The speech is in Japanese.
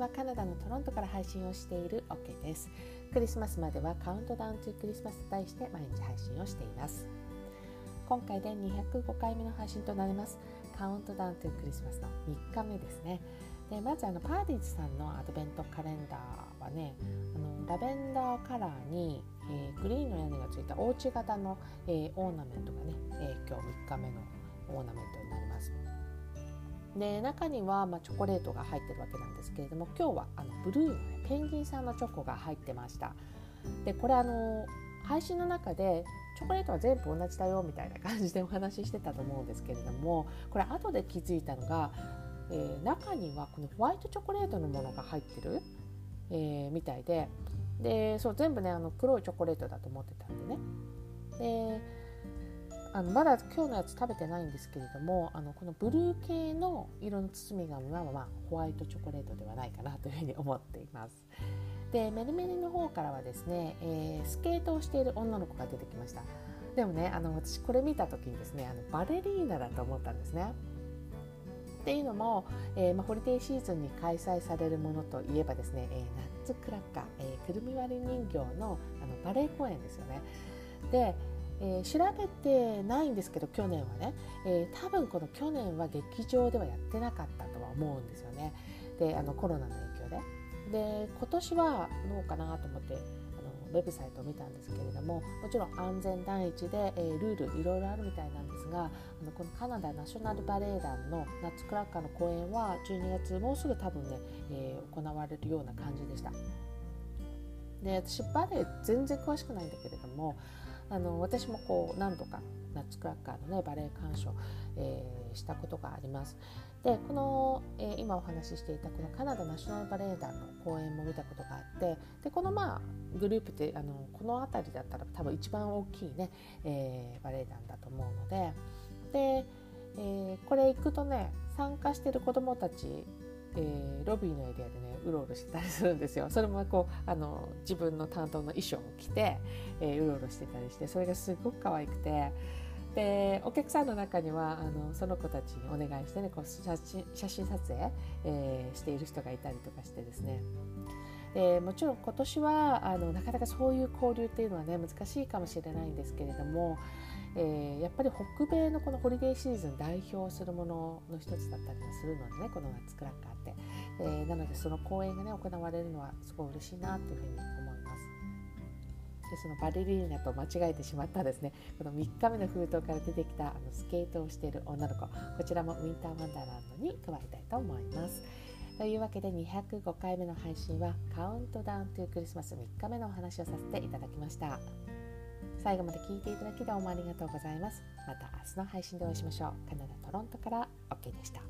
はカナダのトロントから配信をしている OK です。クリスマスまではカウントダウントゥクリスマスと題して毎日配信をしています。今回で205回目の配信となります。カウントダウントゥクリスマスの3日目ですね。でまずあのパーディーズさんのアドベントカレンダーはねあのラベンダーカラーに、えー、グリーンの屋根がついたおうち型の、えー、オーナメントがね、えー、今日3日目のオーナメントになります。で中には、ま、チョコレートが入ってるわけなんですけれども今日はあのブルーの、ね、ペンギンさんのチョコが入ってました。でこれあの配信の中でチョコレートは全部同じだよみたいな感じで お話ししてたと思うんですけれどもこれ後で気づいたのが、えー、中にはこのホワイトチョコレートのものが入ってる、えー、みたいででそう全部ねあの黒いチョコレートだと思ってたんでね。であのまだ今日のやつ食べてないんですけれどもあのこのブルー系の色の包み紙は、まあ、ホワイトチョコレートではないかなというふうに思っています。でメルメルの方からはですね、えー、スケートをしている女の子が出てきました。でもねあの私これ見た時にですねあのバレリーナだと思ったんですね。っていうのも、えーまあ、ホリデーシーズンに開催されるものといえばですね、えー、ナッツクラッカー、えー、くるみ割り人形のあのバレエ公演ですよね。でえー、調べてないんですけど去年はね、えー、多分この去年は劇場ではやってなかったとは思うんですよねであのコロナの影響で。で今年はどうかなと思ってあのウェブサイトを見たんですけれどももちろん安全第一で、えー、ルールいろいろあるみたいなんですがあのこのカナダナショナルバレエ団のナッツクラッカーの公演は12月もうすぐ多分ね、えー、行われるような感じでした。で私バレエ全然詳しくないんだけれどもあの私もこう何度かナッツクラッカーのねバレエ鑑賞、えー、したことがあります。でこの、えー、今お話ししていたこのカナダナショナルバレエ団の公演も見たことがあってでこのまあグループってあのこの辺りだったら多分一番大きいね、えー、バレエ団だと思うのでで、えー、これ行くとね参加してる子どもたちえー、ロビーのエリアでねうろうろしてたりするんですよ。それもこうあの自分の担当の衣装を着て、えー、うろうろしてたりしてそれがすごく可愛くて。でお客さんの中にはあのその子たちにお願いしてねこう写真写真撮影、えー、している人がいたりとかしてですね。でもちろん今年はあのなかなかそういう交流っていうのはね難しいかもしれないんですけれどもえー、やっぱり北米のこのホリデーシーズン代表するものの一つだったりもするのでねこのナッツクラッカーって、えー、なのでその公演がね行われるのはすごい嬉しいなというふうに思います。でそのバレリーナと間違えてしまったですね。この3日目の封筒から出てきたあのスケートをしている女の子。こちらもウィンターワンダーランドに加えたいと思います。というわけで205回目の配信はカウントダウントゥクリスマス3日目のお話をさせていただきました。最後まで聞いていただきどうもありがとうございます。また明日の配信でお会いしましょう。カナダ・トロントから OK でした。